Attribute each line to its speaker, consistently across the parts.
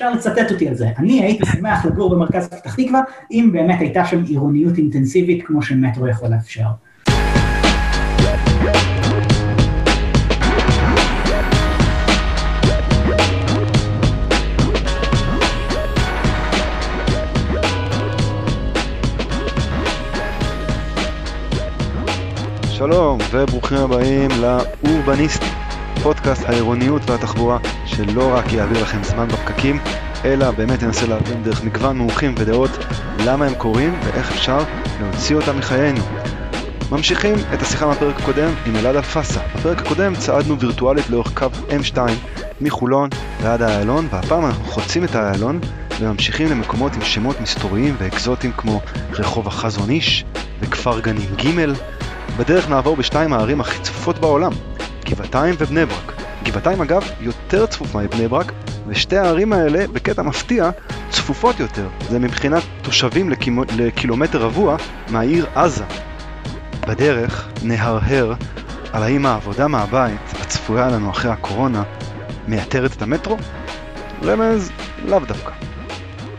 Speaker 1: אפשר לצטט אותי על זה. אני הייתי שמח לגור במרכז פתח תקווה, אם באמת הייתה שם עירוניות אינטנסיבית כמו שמטרו יכול לאפשר.
Speaker 2: שלום וברוכים הבאים לאורבניסט, פודקאסט העירוניות והתחבורה שלא רק יעביר לכם זמן בפקקים, אלא באמת ינסה להבין דרך מגוון מומחים ודעות למה הם קורים ואיך אפשר להוציא אותם מחיינו. ממשיכים את השיחה מהפרק הקודם עם אלעד אלפסה. בפרק הקודם צעדנו וירטואלית לאורך קו M2 מחולון ועד האיילון, והפעם אנחנו חוצים את האיילון וממשיכים למקומות עם שמות מסתוריים ואקזוטיים כמו רחוב החזון איש וכפר גנים ג' בדרך נעבור בשתיים הערים הכי צפופות בעולם, גבעתיים ובני ברק. גבעתיים אגב יותר צפוף מבני ברק, ושתי הערים האלה, בקטע מפתיע, צפופות יותר. זה מבחינת תושבים לקימו, לקילומטר רבוע מהעיר עזה. בדרך נהרהר על האם העבודה מהבית, הצפויה לנו אחרי הקורונה, מייתרת את המטרו? רמז, לאו דווקא.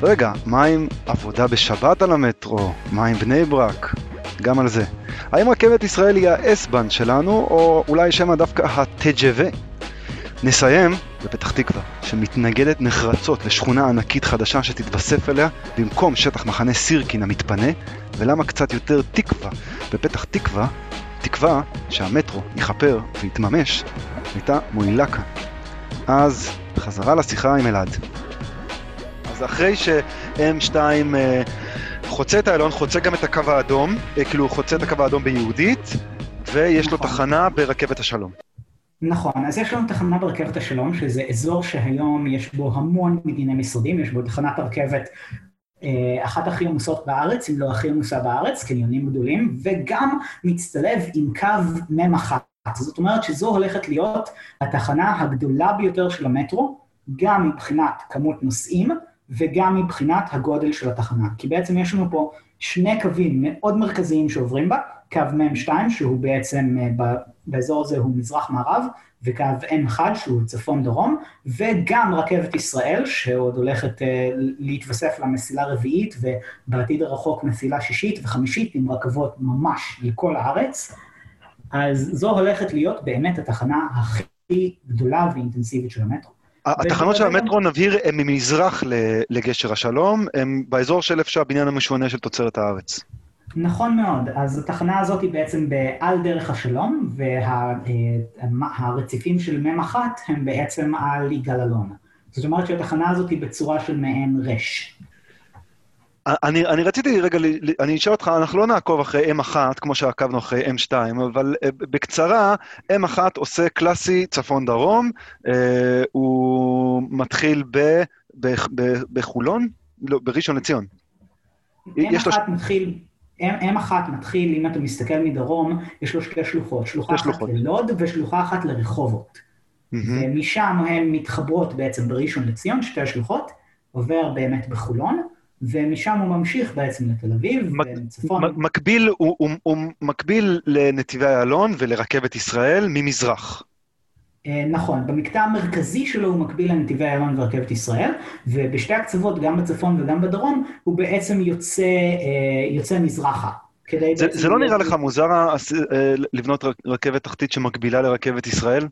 Speaker 2: רגע, מה עם עבודה בשבת על המטרו? מה עם בני ברק? גם על זה. האם רכבת ישראל היא האס-בן שלנו, או אולי שמא דווקא הטג'ווה? נסיים בפתח תקווה, שמתנגדת נחרצות לשכונה ענקית חדשה שתתווסף אליה במקום שטח מחנה סירקין המתפנה, ולמה קצת יותר תקווה. בפתח תקווה, תקווה שהמטרו יכפר ויתממש, הייתה מועילה כאן. אז חזרה לשיחה עם אלעד. אז אחרי ש-M2 חוצה את איילון, חוצה גם את הקו האדום, אה, כאילו חוצה את הקו האדום ביהודית, ויש נכון. לו תחנה ברכבת השלום.
Speaker 1: נכון, אז יש לנו תחנה ברכבת השלום, שזה אזור שהיום יש בו המון מדיני משרדים, יש בו תחנת הרכבת אה, אחת הכי עמוסות בארץ, אם לא הכי עמוסה בארץ, קניונים גדולים, וגם מצטלב עם קו מ"ם אחת. זאת אומרת שזו הולכת להיות התחנה הגדולה ביותר של המטרו, גם מבחינת כמות נוסעים, וגם מבחינת הגודל של התחנה. כי בעצם יש לנו פה שני קווים מאוד מרכזיים שעוברים בה, קו מ-2 שהוא בעצם אה, באזור הזה הוא מזרח-מערב, וקו M1 שהוא צפון-דרום, וגם רכבת ישראל, שעוד הולכת uh, להתווסף למסילה רביעית, ובעתיד הרחוק מסילה שישית וחמישית עם רכבות ממש לכל הארץ. אז זו הולכת להיות באמת התחנה הכי גדולה ואינטנסיבית של המטרו.
Speaker 2: התחנות של המטרו, נבהיר, הן ממזרח לגשר השלום, הן באזור של איפה שהבניין המשונה של תוצרת הארץ.
Speaker 1: נכון מאוד, אז התחנה הזאת היא בעצם על דרך השלום, והרציפים של מ"ם אחת הם בעצם על יגאל אלון. זאת אומרת שהתחנה הזאת היא בצורה של מעין רש.
Speaker 2: אני, אני רציתי רגע, אני אשאל אותך, אנחנו לא נעקוב אחרי M1 כמו שעקבנו אחרי M2, אבל uh, בקצרה, M1 עושה קלאסי צפון-דרום, uh, הוא מתחיל ב, ב, ב, בחולון? לא, בראשון לציון.
Speaker 1: M1 לו... מתחיל, M1 מתחיל, אם אתה מסתכל מדרום, יש לו שתי שלוחות, שלוחה אחת שלוחות. ללוד ושלוחה אחת לרחובות. Mm-hmm. ומשם הן מתחברות בעצם בראשון לציון, שתי השלוחות, עובר באמת בחולון. ומשם הוא ממשיך בעצם לתל אביב, וצפון.
Speaker 2: מקביל, הוא, הוא, הוא מקביל לנתיבי איילון ולרכבת ישראל ממזרח.
Speaker 1: אה, נכון, במקטע המרכזי שלו הוא מקביל לנתיבי איילון ורכבת ישראל, ובשתי הקצוות, גם בצפון וגם בדרום, הוא בעצם יוצא, אה, יוצא מזרחה.
Speaker 2: זה, זה לא נראה לך מוזר אה, לבנות רכבת תחתית שמקבילה לרכבת ישראל?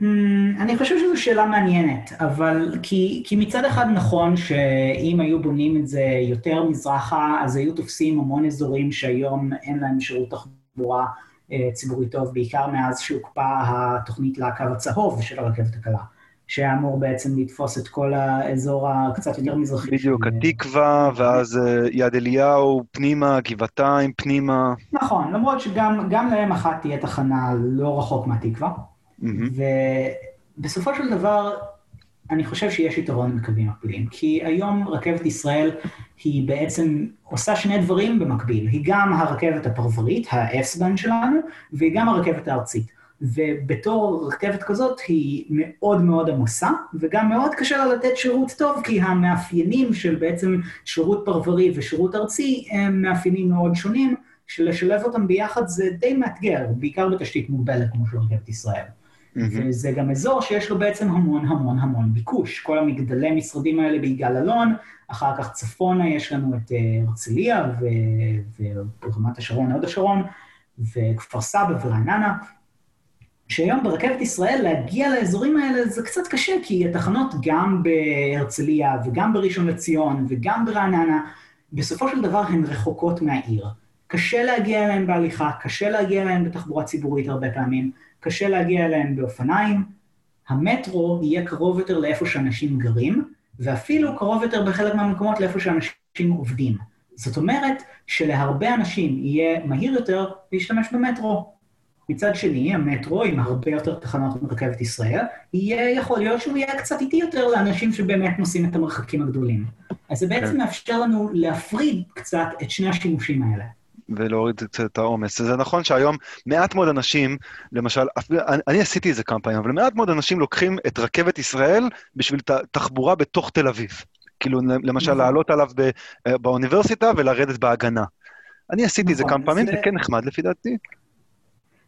Speaker 1: Hmm, אני חושב שזו שאלה מעניינת, אבל כי, כי מצד אחד נכון שאם היו בונים את זה יותר מזרחה, אז היו תופסים המון אזורים שהיום אין להם שירות תחבורה אה, ציבורי טוב, בעיקר מאז שהוקפא התוכנית לקו הצהוב של הרכבת הקלה, שהיה אמור בעצם לתפוס את כל האזור הקצת יותר מזרחי.
Speaker 2: בדיוק, של... התקווה, ואז אה, יד אליהו, פנימה, גבעתיים, פנימה.
Speaker 1: נכון, למרות שגם להם אחת תהיה תחנה לא רחוק מהתקווה. Mm-hmm. ובסופו של דבר, אני חושב שיש יתרון בקווים מקבילים, כי היום רכבת ישראל היא בעצם עושה שני דברים במקביל, היא גם הרכבת הפרברית, ה-S-בן שלנו, והיא גם הרכבת הארצית. ובתור רכבת כזאת היא מאוד מאוד עמוסה, וגם מאוד קשה לה לתת שירות טוב, כי המאפיינים של בעצם שירות פרברי ושירות ארצי הם מאפיינים מאוד שונים, שלשלב אותם ביחד זה די מאתגר, בעיקר בתשתית מוגבלת כמו של רכבת ישראל. וזה גם אזור שיש לו בעצם המון המון המון ביקוש. כל המגדלי משרדים האלה ביגאל אלון, אחר כך צפונה יש לנו את הרצליה ורמת השרון, הוד השרון, וכפר סבא ורעננה. שהיום ברכבת ישראל להגיע לאזורים האלה זה קצת קשה, כי התחנות גם בהרצליה וגם בראשון לציון וגם ברעננה, בסופו של דבר הן רחוקות מהעיר. קשה להגיע אליהן בהליכה, קשה להגיע אליהן בתחבורה ציבורית הרבה פעמים, קשה להגיע אליהן באופניים. המטרו יהיה קרוב יותר לאיפה שאנשים גרים, ואפילו קרוב יותר בחלק מהמקומות לאיפה שאנשים עובדים. זאת אומרת שלהרבה אנשים יהיה מהיר יותר להשתמש במטרו. מצד שני, המטרו, עם הרבה יותר תחנות מרכבת ישראל, יהיה, יכול להיות שהוא יהיה קצת איטי יותר לאנשים שבאמת נוסעים את המרחקים הגדולים. אז זה בעצם כן. מאפשר לנו להפריד קצת את שני השימושים האלה.
Speaker 2: ולהוריד קצת את העומס. זה נכון שהיום מעט מאוד אנשים, למשל, אני, אני עשיתי את זה כמה פעמים, אבל מעט מאוד אנשים לוקחים את רכבת ישראל בשביל ת, תחבורה בתוך תל אביב. כאילו, למשל, נכון. לעלות עליו ב, אה, באוניברסיטה ולרדת בהגנה. אני עשיתי את זה נכון, כמה פעמים, זה כן נחמד לפי דעתי.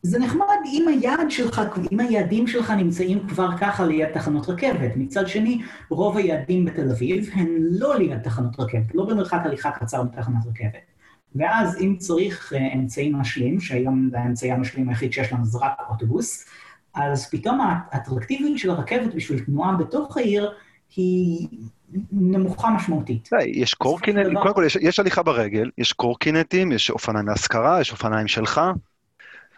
Speaker 1: זה נחמד אם היעד שלך, אם היעדים שלך נמצאים כבר ככה ליד תחנות רכבת. מצד שני, רוב היעדים בתל אביב הם לא ליד תחנות רכבת, לא במרחק הליכה קצר מתחנת רכבת. ואז אם צריך אה, אמצעי משלים, שהיום זה האמצעי המשלים היחיד שיש לנו זה רק אוטובוס, אז פתאום האטרקטיביות של הרכבת בשביל תנועה בתוך העיר היא נמוכה משמעותית.
Speaker 2: יש קורקינטים, קודם כל יש, יש הליכה ברגל, יש קורקינטים, יש אופניים להשכרה, יש אופניים שלך.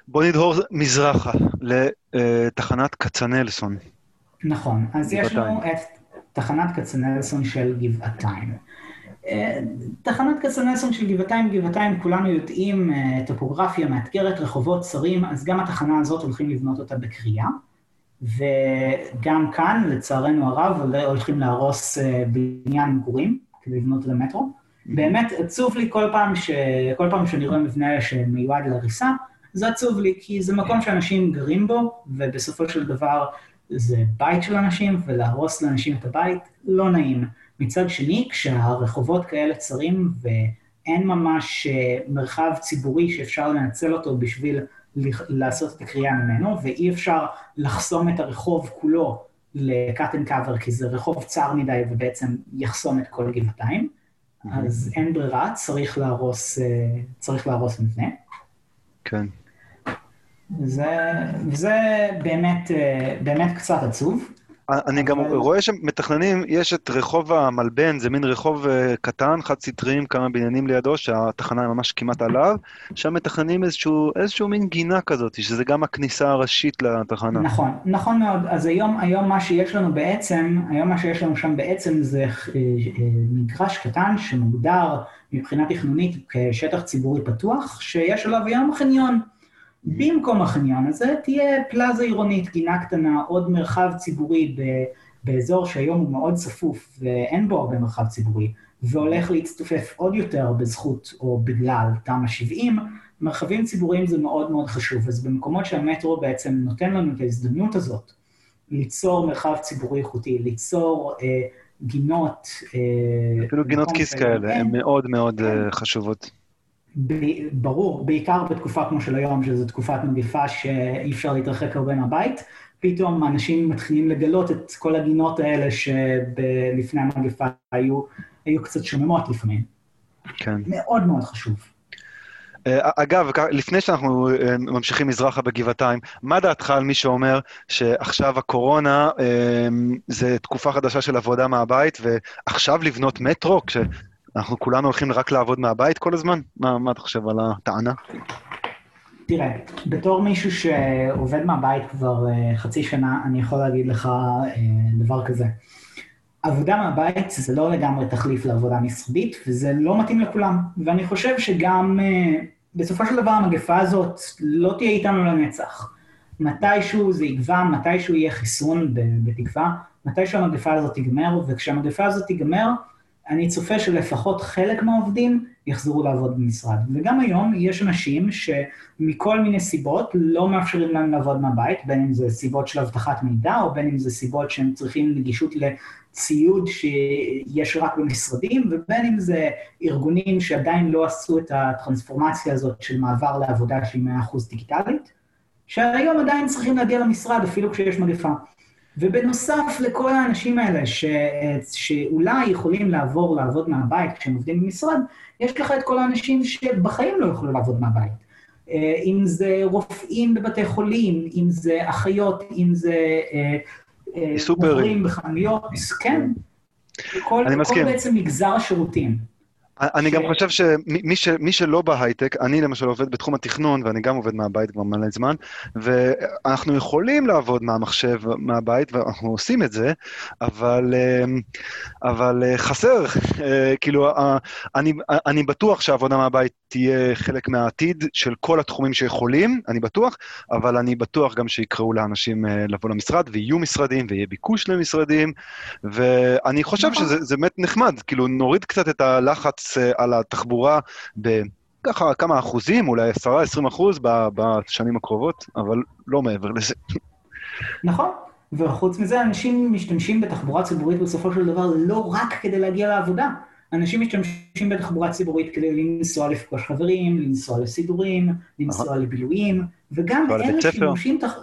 Speaker 2: בוא נדהור מזרחה לתחנת כצנלסון.
Speaker 1: נכון, אז יש לנו את תחנת כצנלסון של גבעתיים. אה, תחנת כצנלסון של גבעתיים, גבעתיים, כולנו יודעים, אה, טופוגרפיה מאתגרת, רחובות צרים, אז גם התחנה הזאת הולכים לבנות אותה בקריאה. וגם כאן, לצערנו הרב, הולכים להרוס אה, בניין מגורים כדי לבנות את המטרו. באמת עצוב לי כל פעם, ש... כל פעם שאני רואה מבנה שמיועד להריסה, זה עצוב לי, כי זה מקום שאנשים גרים בו, ובסופו של דבר זה בית של אנשים, ולהרוס לאנשים את הבית לא נעים. מצד שני, כשהרחובות כאלה צרים ואין ממש אה, מרחב ציבורי שאפשר לנצל אותו בשביל לעשות את הקריאה ממנו, ואי אפשר לחסום את הרחוב כולו ל-cut and cover, כי זה רחוב צר מדי ובעצם יחסום את כל גבעתיים, אז אין ברירה, צריך להרוס, אה, צריך להרוס מבנה.
Speaker 2: כן.
Speaker 1: זה, וזה באמת, אה, באמת קצת עצוב.
Speaker 2: אני גם רואה שמתכננים, יש את רחוב המלבן, זה מין רחוב אה, קטן, חד סטרי עם כמה בניינים לידו, שהתחנה היא ממש כמעט עליו, שם מתכננים איזשהו, איזשהו מין גינה כזאת, שזה גם הכניסה הראשית לתחנה.
Speaker 1: נכון, נכון מאוד. אז היום, היום מה שיש לנו בעצם, היום מה שיש לנו שם בעצם זה אה, מגרש קטן שמוגדר מבחינה תכנונית כשטח ציבורי פתוח, שיש עליו היום חניון. במקום החניון הזה תהיה פלאזה עירונית, גינה קטנה, עוד מרחב ציבורי באזור שהיום הוא מאוד צפוף ואין בו הרבה מרחב ציבורי, והולך להצטופף עוד יותר בזכות או בגלל תמ"א 70, מרחבים ציבוריים זה מאוד מאוד חשוב. אז במקומות שהמטרו בעצם נותן לנו את ההזדמנות הזאת ליצור מרחב ציבורי איכותי, ליצור אה, גינות...
Speaker 2: אה, אפילו גינות כיס כאלה, הן מאוד מאוד כן. אה, חשובות.
Speaker 1: ברור, בעיקר בתקופה כמו של היום, שזו תקופת מגיפה שאי אפשר להתרחק הרבה מהבית, פתאום אנשים מתחילים לגלות את כל הגינות האלה שלפני המגפה היו, היו קצת שוממות לפעמים.
Speaker 2: כן.
Speaker 1: מאוד מאוד חשוב.
Speaker 2: אה, אגב, לפני שאנחנו אה, ממשיכים מזרחה בגבעתיים, מה דעתך על מי שאומר שעכשיו הקורונה אה, זה תקופה חדשה של עבודה מהבית, ועכשיו לבנות מטרו, כש... אנחנו כולנו הולכים רק לעבוד מהבית כל הזמן? מה, מה אתה חושב על הטענה?
Speaker 1: תראה, בתור מישהו שעובד מהבית כבר uh, חצי שנה, אני יכול להגיד לך uh, דבר כזה. עבודה מהבית זה לא לגמרי תחליף לעבודה משרדית, וזה לא מתאים לכולם. ואני חושב שגם uh, בסופו של דבר המגפה הזאת לא תהיה איתנו לנצח. מתישהו זה יגווע, מתישהו יהיה חיסון, בתקווה, מתישהו המגפה הזאת תיגמר, וכשהמגפה הזאת תיגמר, אני צופה שלפחות חלק מהעובדים יחזרו לעבוד במשרד. וגם היום יש אנשים שמכל מיני סיבות לא מאפשרים להם לעבוד מהבית, בין אם זה סיבות של אבטחת מידע, או בין אם זה סיבות שהם צריכים נגישות לציוד שיש רק במשרדים, ובין אם זה ארגונים שעדיין לא עשו את הטרנספורמציה הזאת של מעבר לעבודה שהיא 100% דיגיטלית, שהיום עדיין צריכים להגיע למשרד אפילו כשיש מגפה. ובנוסף לכל האנשים האלה ש... שאולי יכולים לעבור לעבוד מהבית כשהם עובדים במשרד, יש לך את כל האנשים שבחיים לא יוכלו לעבוד מהבית. אה, אם זה רופאים בבתי חולים, אם זה אחיות, אם זה
Speaker 2: סופרים
Speaker 1: בחנויות, כן. כל, כל בעצם מגזר השירותים.
Speaker 2: אני ש... גם חושב שמי ש... שלא בהייטק, אני למשל עובד בתחום התכנון, ואני גם עובד מהבית כבר מלא זמן, ואנחנו יכולים לעבוד מהמחשב מהבית, ואנחנו עושים את זה, אבל, אמ, אבל אה, חסר. אה, כאילו, אני, אני בטוח שהעבודה מהבית תהיה חלק מהעתיד של כל התחומים שיכולים, אני בטוח, אבל אני בטוח גם שיקראו לאנשים אה, לבוא למשרד, ויהיו משרדים, ויהיה ביקוש למשרדים, ואני חושב נכון. שזה באמת נחמד, כאילו, נוריד קצת את הלחץ אה, על התחבורה בככה כמה אחוזים, אולי 10-20 אחוז בשנים הקרובות, אבל לא מעבר לזה.
Speaker 1: נכון, וחוץ מזה, אנשים משתמשים בתחבורה ציבורית בסופו של דבר לא רק כדי להגיע לעבודה. אנשים משתמשים בתחבורה ציבורית כדי לנסוע לפגוש חברים, לנסוע לסידורים, לנסוע לבילויים, וגם אלה שימושים... תח...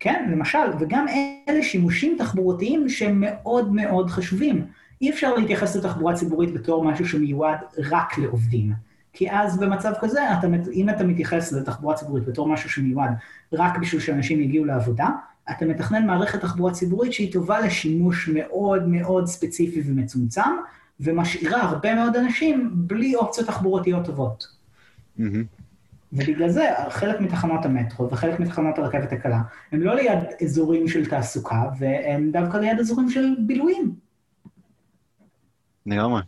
Speaker 1: כן, למשל, וגם אלה שימושים תחבורתיים שהם מאוד מאוד חשובים. אי אפשר להתייחס לתחבורה ציבורית בתור משהו שמיועד רק לעובדים. כי אז במצב כזה, אתה, אם אתה מתייחס לתחבורה ציבורית בתור משהו שמיועד רק בשביל שאנשים יגיעו לעבודה, אתה מתכנן מערכת תחבורה ציבורית שהיא טובה לשימוש מאוד מאוד ספציפי ומצומצם, ומשאירה הרבה מאוד אנשים בלי אופציות תחבורתיות טובות. Mm-hmm. ובגלל זה, חלק מתחנות המטרו וחלק מתחנות הרכבת הקלה, הם לא ליד אזורים של תעסוקה, והם דווקא ליד אזורים של בילויים.
Speaker 2: לגמרי.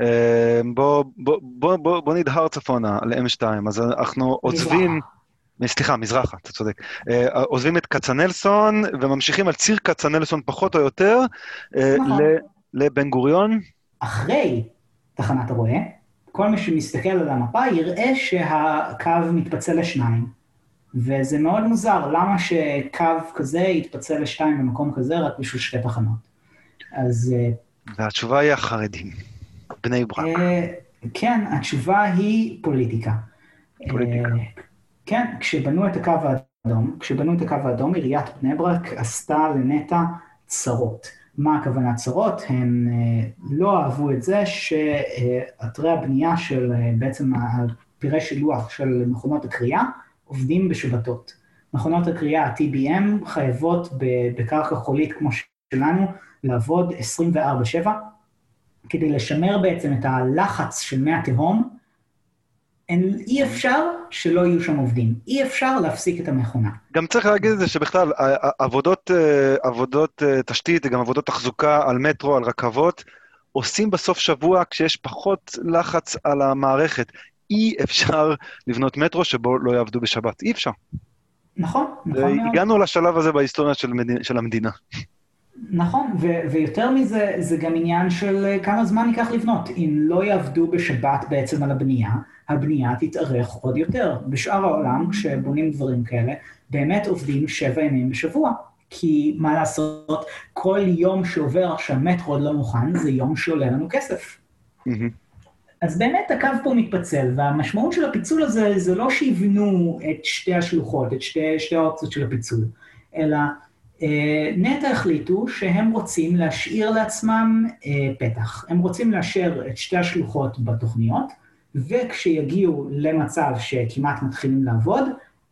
Speaker 2: אה, בוא, בוא, בוא, בוא, בוא נדהר צפונה על M2, אז אנחנו עוזבים... סליחה, מזרחה, אתה צודק. אה, עוזבים את כצנלסון וממשיכים על ציר כצנלסון פחות או יותר אה, נכון. לבן גוריון.
Speaker 1: אחרי תחנת הרועה, כל מי שמסתכל על המפה יראה שהקו מתפצל לשניים. וזה מאוד מוזר, למה שקו כזה יתפצל לשתיים במקום כזה רק בשביל שתי תחנות? אז... אה,
Speaker 2: והתשובה היא החרדים, בני ברק. אה,
Speaker 1: כן, התשובה היא פוליטיקה.
Speaker 2: פוליטיקה. אה,
Speaker 1: כן, כשבנו את הקו האדום, כשבנו את הקו האדום, עיריית בני ברק עשתה לנטע צרות. מה הכוונה צרות? הם לא אהבו את זה שאתרי הבנייה של בעצם הפירי שילוח של מכונות הקריאה עובדים בשבתות. מכונות הקריאה, ה-TBM, חייבות בקרקע חולית כמו שלנו, לעבוד 24/7, כדי לשמר בעצם את הלחץ של מי התהום, אין, אי אפשר שלא יהיו שם עובדים. אי אפשר להפסיק את המכונה.
Speaker 2: גם צריך להגיד את זה שבכלל, עבודות, אה, עבודות אה, תשתית, גם עבודות תחזוקה על מטרו, על רכבות, עושים בסוף שבוע כשיש פחות לחץ על המערכת. אי אפשר לבנות מטרו שבו לא יעבדו בשבת. אי אפשר.
Speaker 1: נכון, נכון
Speaker 2: מאוד. הגענו לשלב הזה בהיסטוריה של, מדינה, של המדינה.
Speaker 1: נכון, ו- ויותר מזה, זה גם עניין של אה, כמה זמן ייקח לבנות. אם לא יעבדו בשבת בעצם על הבנייה, הבנייה תתארך עוד יותר. בשאר העולם, כשבונים דברים כאלה, באמת עובדים שבע ימים בשבוע. כי מה לעשות, כל יום שעובר שהמטרו עוד לא מוכן, זה יום שעולה לנו כסף. אז באמת הקו פה מתפצל, והמשמעות של הפיצול הזה זה לא שיבנו את שתי השלוחות, את שתי, שתי האופציות של הפיצול, אלא אה, נטע החליטו שהם רוצים להשאיר לעצמם אה, פתח. הם רוצים לאשר את שתי השלוחות בתוכניות, וכשיגיעו למצב שכמעט מתחילים לעבוד,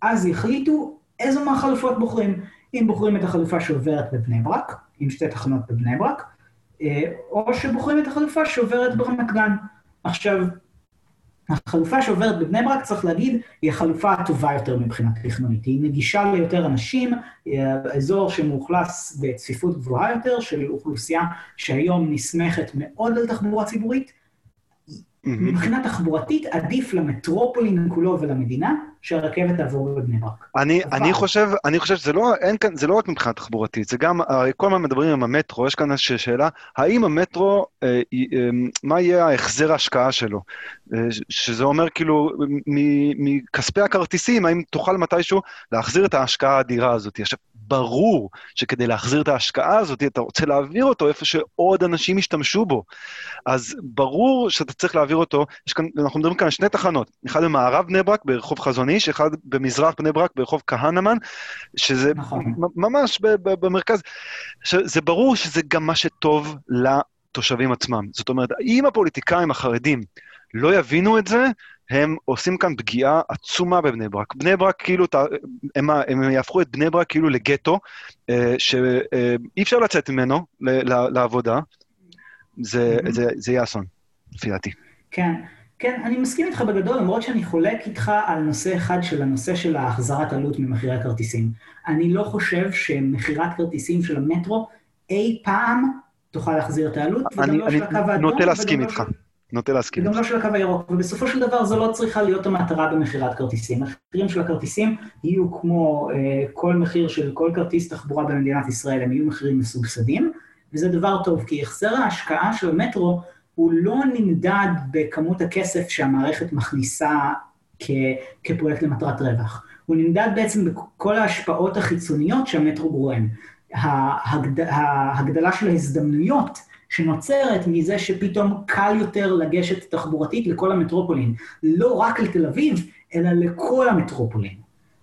Speaker 1: אז יחליטו איזו מהחלופות בוחרים. אם בוחרים את החלופה שעוברת בבני ברק, עם שתי תחנות בבני ברק, אה, או שבוחרים את החלופה שעוברת ברמת גן. עכשיו, החלופה שעוברת בבני ברק, צריך להגיד, היא החלופה הטובה יותר מבחינה תכנונית. היא נגישה ליותר אנשים, אזור שמאוכלס בצפיפות גבוהה יותר, של אוכלוסייה שהיום נסמכת מאוד על תחבורה ציבורית, מבחינה תחבורתית עדיף למטרופולין כולו ולמדינה שהרכבת תעבור בבני ברק.
Speaker 2: אני, אני חושב, אני חושב שזה לא, אין כאן, זה לא רק מבחינה תחבורתית, זה גם, כל הזמן מדברים עם המטרו, יש כאן איזושהי שאלה, האם המטרו, אה, אה, מה יהיה ההחזר ההשקעה שלו? אה, שזה אומר כאילו, מכספי הכרטיסים, האם תוכל מתישהו להחזיר את ההשקעה האדירה הזאת? עכשיו, ברור שכדי להחזיר את ההשקעה הזאת, אתה רוצה להעביר אותו איפה שעוד אנשים ישתמשו בו. אז ברור שאתה צריך להעביר אותו, יש כאן, אנחנו מדברים כאן על שני תחנות, אחד במערב בני ברק, ברחוב חזון איש, אחד במזרח בני ברק, ברחוב כהנמן, שזה נכון. ממש במרכז. זה ברור שזה גם מה שטוב לתושבים עצמם. זאת אומרת, אם הפוליטיקאים החרדים לא יבינו את זה, הם עושים כאן פגיעה עצומה בבני ברק. בני ברק, כאילו, הם, הם יהפכו את בני ברק כאילו לגטו, אה, שאי אפשר לצאת ממנו לעבודה. זה, mm-hmm. זה, זה יהיה אסון, לפי דעתי.
Speaker 1: כן. כן, אני מסכים איתך בגדול, למרות שאני חולק איתך על נושא אחד של הנושא של החזרת עלות ממחירי הכרטיסים. אני לא חושב שמכירת כרטיסים של המטרו אי פעם תוכל להחזיר את העלות,
Speaker 2: וגם לא של הקו האדום. אני נוטה להסכים איתך. נוטה להסכים.
Speaker 1: וגם לא של הקו הירוק, ובסופו של דבר זו לא צריכה להיות המטרה במכירת כרטיסים. המחירים של הכרטיסים יהיו כמו אה, כל מחיר של כל כרטיס תחבורה במדינת ישראל, הם יהיו מחירים מסובסדים, וזה דבר טוב, כי החזר ההשקעה של המטרו הוא לא נמדד בכמות הכסף שהמערכת מכניסה כ, כפרויקט למטרת רווח. הוא נמדד בעצם בכל ההשפעות החיצוניות שהמטרו גורם. ההגד... ההגדלה של ההזדמנויות שנוצרת מזה שפתאום קל יותר לגשת תחבורתית לכל המטרופולין, לא רק לתל אביב, אלא לכל המטרופולין.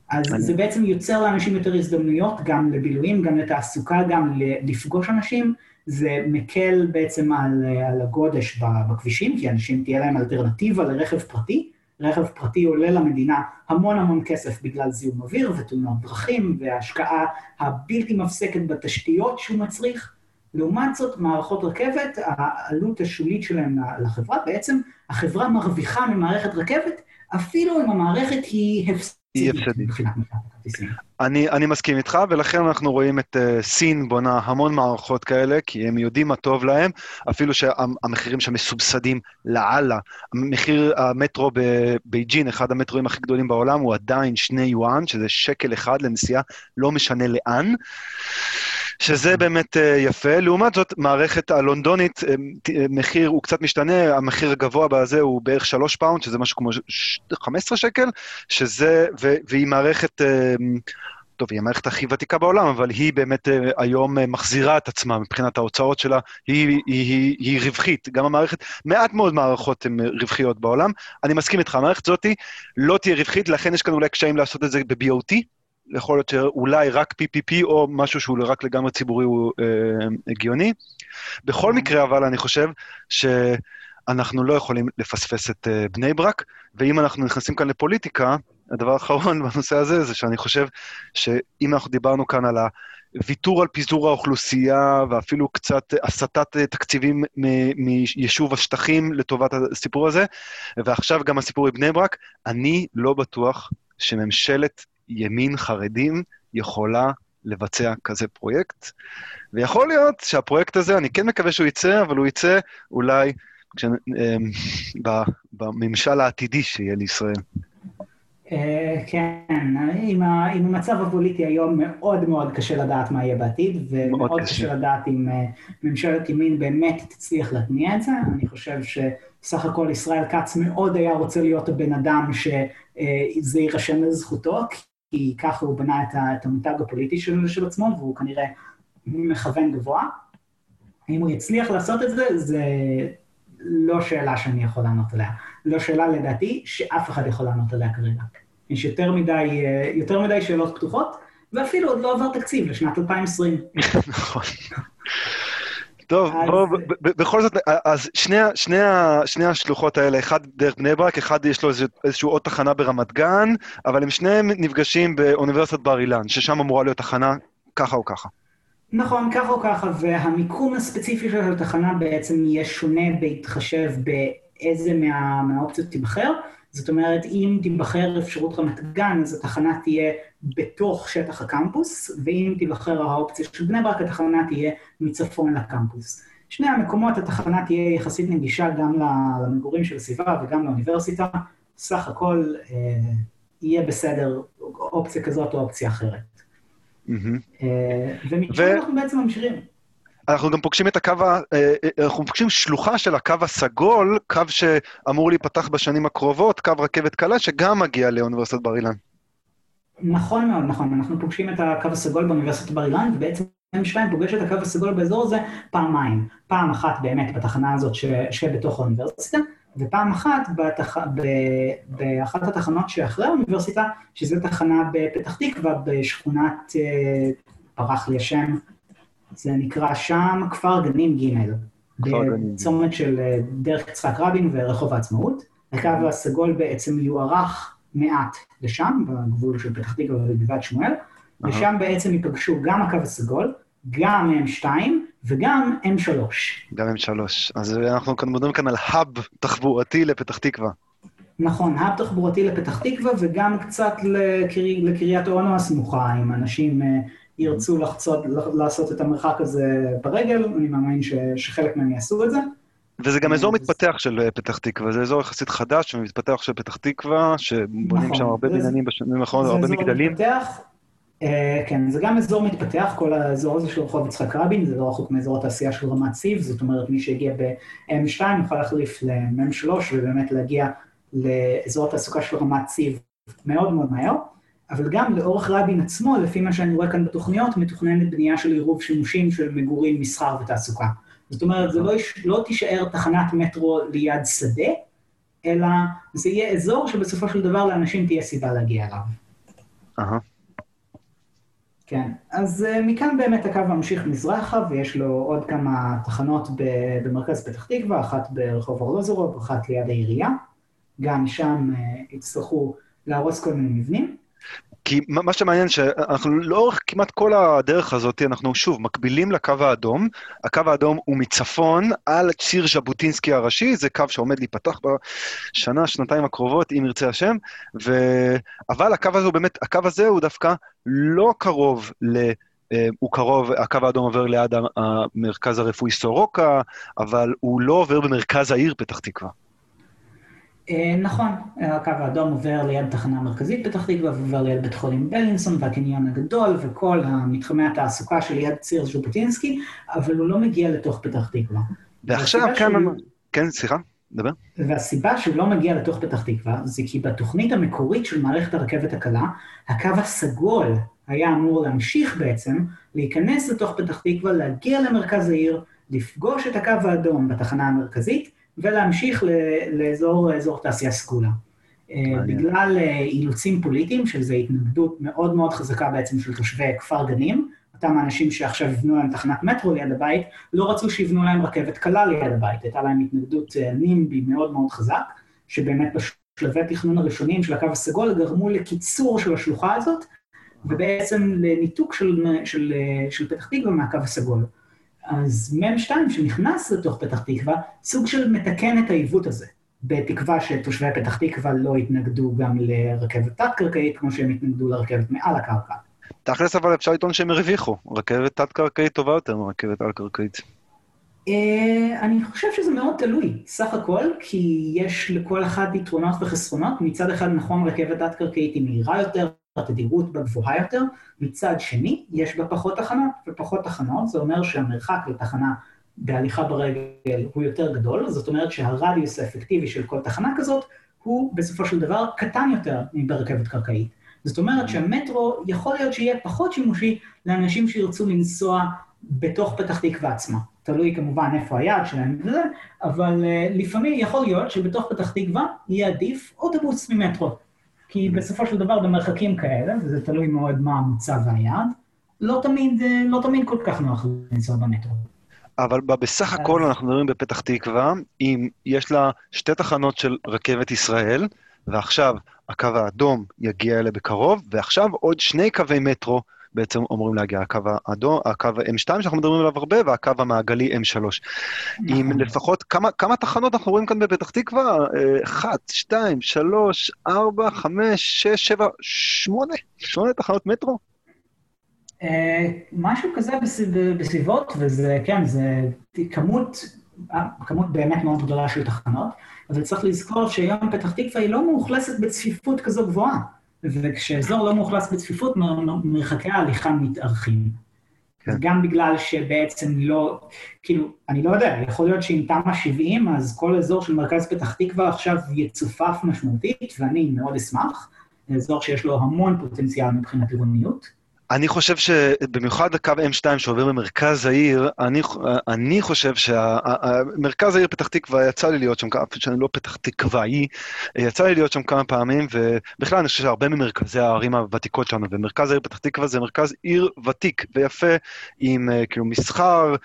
Speaker 1: אז אני... זה בעצם יוצר לאנשים יותר הזדמנויות, גם לבילויים, גם לתעסוקה, גם לפגוש אנשים. זה מקל בעצם על, על הגודש בכבישים, כי אנשים תהיה להם אלטרנטיבה לרכב פרטי. רכב פרטי עולה למדינה המון המון כסף בגלל זיהום אוויר ותאונות דרכים וההשקעה הבלתי מפסקת בתשתיות שהוא מצריך. לעומת זאת, מערכות רכבת, העלות השולית שלהן לחברה, בעצם החברה מרוויחה ממערכת רכבת, אפילו אם המערכת היא הפסדית מבחינת הכרטיסים.
Speaker 2: אני, אני מסכים איתך, ולכן אנחנו רואים את uh, סין בונה המון מערכות כאלה, כי הם יודעים מה טוב להם, אפילו שהמחירים שם מסובסדים לאללה. מחיר המטרו בבייג'ין, אחד המטרואים הכי גדולים בעולם, הוא עדיין שני יואן, שזה שקל אחד לנסיעה, לא משנה לאן. שזה באמת אה, יפה. לעומת זאת, מערכת הלונדונית, אה, אה, מחיר הוא קצת משתנה, המחיר הגבוה בזה הוא בערך 3 פאונד, שזה משהו כמו 15 שקל, שזה, והיא מערכת... טוב, היא המערכת הכי ותיקה בעולם, אבל היא באמת היום מחזירה את עצמה מבחינת ההוצאות שלה, היא, היא, היא, היא רווחית. גם המערכת, מעט מאוד מערכות הן רווחיות בעולם. אני מסכים איתך, המערכת הזאתי לא תהיה רווחית, לכן יש כאן אולי קשיים לעשות את זה ב-BOT, יכול להיות שאולי רק PPP או משהו שהוא רק לגמרי ציבורי הוא אה, הגיוני. בכל mm-hmm. מקרה, אבל אני חושב שאנחנו לא יכולים לפספס את אה, בני ברק, ואם אנחנו נכנסים כאן לפוליטיקה, הדבר האחרון בנושא הזה זה שאני חושב שאם אנחנו דיברנו כאן על הוויתור על פיזור האוכלוסייה ואפילו קצת הסטת תקציבים מיישוב השטחים לטובת הסיפור הזה, ועכשיו גם הסיפור בבני ברק, אני לא בטוח שממשלת ימין חרדים יכולה לבצע כזה פרויקט. ויכול להיות שהפרויקט הזה, אני כן מקווה שהוא יצא, אבל הוא יצא אולי כש... אמ, בממשל העתידי שיהיה לישראל.
Speaker 1: אה, כן, עם המצב הפוליטי היום מאוד מאוד קשה לדעת מה יהיה בעתיד, ומאוד קשה לדעת אם אה, ממשלת ימין באמת תצליח להתניע את זה. אני חושב שסך הכל ישראל כץ מאוד היה רוצה להיות הבן אדם שזה יירשם לזכותו, כי ככה הוא בנה את המותג הפוליטי של, של עצמו, והוא כנראה מכוון גבוה. האם הוא יצליח לעשות את זה, זה לא שאלה שאני יכול לענות עליה. לא שאלה, לדעתי, שאף אחד יכול לענות עליה כרגע. יש יותר מדי, יותר מדי שאלות פתוחות, ואפילו עוד לא עבר תקציב לשנת 2020. נכון.
Speaker 2: טוב, בואו, בכל זאת, אז שני, שני, שני השלוחות האלה, אחד דרך בני ברק, אחד יש לו איזושהי עוד תחנה ברמת גן, אבל הם שניהם נפגשים באוניברסיטת בר אילן, ששם אמורה להיות תחנה ככה או ככה.
Speaker 1: נכון, ככה או ככה, והמיקום הספציפי של התחנה בעצם יהיה שונה בהתחשב באיזה מה, מהאופציות תיבחר. זאת אומרת, אם תיבחר אפשרות רמת גן, אז התחנה תהיה בתוך שטח הקמפוס, ואם תיבחר האופציה של בני ברק, התחנה תהיה מצפון לקמפוס. שני המקומות, התחנה תהיה יחסית נגישה גם למגורים של הסביבה וגם לאוניברסיטה. סך הכל אה, יהיה בסדר, אופציה כזאת או אופציה אחרת. Mm-hmm. אה, ומשם ו... אנחנו בעצם ממשיכים.
Speaker 2: אנחנו גם פוגשים את הקו. אה, אה, אנחנו פוגשים שלוחה של הקו הסגול, קו שאמור להיפתח בשנים הקרובות, קו רכבת קלה, שגם מגיע לאוניברסיטת בר אילן.
Speaker 1: נכון מאוד, נכון. אנחנו פוגשים את הקו הסגול באוניברסיטת בר אילן, ובעצם M2 פוגש את הקו הסגול באזור הזה פעמיים. פעם אחת באמת בתחנה הזאת ש... שבתוך האוניברסיטה, ופעם אחת בתח... ב... באחת התחנות שאחרי האוניברסיטה, שזו תחנה בפתח תקווה, בשכונת, אה, ברח לי השם, זה נקרא שם כפר גנים ג', בצומת של אה, דרך יצחק רבין ורחוב העצמאות. הקו הסגול בעצם יוארך מעט לשם, בגבול של פתח תקווה וגבעת שמואל, ושם בעצם ייפגשו גם הקו הסגול, גם M2 וגם M3.
Speaker 2: גם M3. אז אנחנו כאן מדברים כאן על האב תחבורתי לפתח תקווה.
Speaker 1: נכון, האב תחבורתי לפתח תקווה וגם קצת לקר... לקריית אונו הסמוכה, אם אנשים אה, ירצו לחצות, לעשות את המרחק הזה ברגל, אני מאמין ש... שחלק מהם יעשו את זה.
Speaker 2: וזה גם אזור מתפתח של אה, פתח תקווה, זה אזור יחסית חדש ומתפתח של פתח תקווה, שבונים נכון, שם הרבה בניינים בשנים האחרונות, הרבה מגדלים. מתפתח,
Speaker 1: אה, כן, זה גם אזור מתפתח, כל האזור הזה של רחוב יצחק רבין, זה לא רחוק מאזור התעשייה של רמת סיב, זאת אומרת, מי שהגיע ב-M2 יכול להחליף ל-M3 ובאמת להגיע לאזור התעסוקה של רמת סיב מאוד מאוד מהר, אבל גם לאורך רבין עצמו, לפי מה שאני רואה כאן בתוכניות, מתוכננת בנייה של עירוב שימושים של מגורים, מסחר ותעסוקה. זאת אומרת, זה לא, לא תישאר תחנת מטרו ליד שדה, אלא זה יהיה אזור שבסופו של דבר לאנשים תהיה סיבה להגיע אליו.
Speaker 2: אהה.
Speaker 1: כן, אז uh, מכאן באמת הקו ממשיך מזרחה, ויש לו עוד כמה תחנות במרכז פתח תקווה, אחת ברחוב ארלוזורוב, אחת ליד העירייה. גם שם uh, יצטרכו להרוס כל מיני מבנים.
Speaker 2: כי מה שמעניין שאנחנו לאורך כמעט כל הדרך הזאת, אנחנו שוב מקבילים לקו האדום. הקו האדום הוא מצפון על ציר ז'בוטינסקי הראשי, זה קו שעומד להיפתח בשנה, שנתיים הקרובות, אם ירצה השם, ו... אבל הקו הזה הוא באמת, הקו הזה הוא דווקא לא קרוב ל... אה, הוא קרוב, הקו האדום עובר ליד המרכז הרפואי סורוקה, אבל הוא לא עובר במרכז העיר פתח תקווה.
Speaker 1: אה, נכון, הקו האדום עובר ליד תחנה מרכזית פתח תקווה, ועובר ליד בית חולים בלינסון והקניון הגדול וכל המתחמי התעסוקה שליד ציר ז'בוטינסקי, אבל הוא לא מגיע לתוך פתח תקווה.
Speaker 2: ועכשיו כאן... שהוא... כן, סליחה, דבר.
Speaker 1: והסיבה שהוא לא מגיע לתוך פתח תקווה, זה כי בתוכנית המקורית של מערכת הרכבת הקלה, הקו הסגול היה אמור להמשיך בעצם, להיכנס לתוך פתח תקווה, להגיע למרכז העיר, לפגוש את הקו האדום בתחנה המרכזית, ולהמשיך לאזור אזור תעשייה סגולה. אה, בגלל אה, אילוצים פוליטיים, שזו התנגדות מאוד מאוד חזקה בעצם של תושבי כפר גנים, אותם האנשים שעכשיו יבנו להם תחנת מטרו ליד הבית, לא רצו שיבנו להם רכבת קלה ליד הבית, הייתה להם התנגדות אה, נימבי מאוד מאוד חזק, שבאמת בשלבי התכנון הראשונים של הקו הסגול גרמו לקיצור של השלוחה הזאת, ובעצם לניתוק של, של, של פתח תקווה מהקו הסגול. אז מ' 2 שנכנס לתוך פתח תקווה, סוג של מתקן את העיוות הזה, בתקווה שתושבי פתח תקווה לא יתנגדו גם לרכבת תת-קרקעית, כמו שהם יתנגדו לרכבת מעל הקרקע.
Speaker 2: תכלס אבל אפשר לטעון שהם הרוויחו, רכבת תת-קרקעית טובה יותר מרכבת על-קרקעית.
Speaker 1: אה, אני חושב שזה מאוד תלוי, סך הכל, כי יש לכל אחד יתרונות וחסרונות. מצד אחד, נכון, רכבת תת-קרקעית היא מהירה יותר, התדירות בה גבוהה יותר, מצד שני, יש בה פחות תחנות, ופחות תחנות זה אומר שהמרחק לתחנה בהליכה ברגל הוא יותר גדול, זאת אומרת שהרדיוס האפקטיבי של כל תחנה כזאת הוא בסופו של דבר קטן יותר מברכבת קרקעית. זאת אומרת שהמטרו יכול להיות שיהיה פחות שימושי לאנשים שירצו לנסוע בתוך פתח תקווה עצמה. תלוי כמובן איפה היעד שלהם וזה, אבל uh, לפעמים יכול להיות שבתוך פתח תקווה יהיה עדיף אוטובוס ממטרו. כי בסופו של דבר במרחקים כאלה, וזה תלוי מאוד מה המוצא והיעד, לא תמיד, אה, לא תמיד כל כך נוח לנסוע במטרו.
Speaker 2: אבל בסך הכל אנחנו מדברים בפתח תקווה, אם יש לה שתי תחנות של רכבת ישראל, ועכשיו הקו האדום יגיע אליה בקרוב, ועכשיו עוד שני קווי מטרו בעצם אמורים להגיע, הקו האדום, הקו M2 שאנחנו מדברים עליו הרבה, והקו המעגלי M3. עם נכון. לפחות, כמה, כמה תחנות אנחנו רואים כאן בפתח תקווה? אה, אחת, שתיים, שלוש, ארבע, חמש, שש, שבע, שמונה, שמונה תחנות מטרו?
Speaker 1: אה, משהו כזה בסביבות, וזה, כן, זה כמות, אה, כמות באמת מאוד גדולה של תחנות, אבל צריך לזכור שהיום פתח תקווה היא לא מאוכלסת בצפיפות כזו גבוהה. וכשאזור לא מאוכלס בצפיפות, מרחקי ההליכה מתארכים. כן. גם בגלל שבעצם לא, כאילו, אני לא יודע, יכול להיות שאם תמ"א 70, אז כל אזור של מרכז פתח תקווה עכשיו יצופף משמעותית, ואני מאוד אשמח, אזור שיש לו המון פוטנציאל מבחינת עירוניות.
Speaker 2: אני חושב שבמיוחד הקו M2 שעובר במרכז העיר, אני, אני חושב שמרכז העיר פתח תקווה, יצא לי להיות שם, כמה, שאני לא פתח תקוואי, יצא לי להיות שם כמה פעמים, ובכלל אני חושב שהרבה ממרכזי הערים הוותיקות שלנו, ומרכז העיר פתח תקווה זה מרכז עיר ותיק ויפה, עם כאילו מסחר.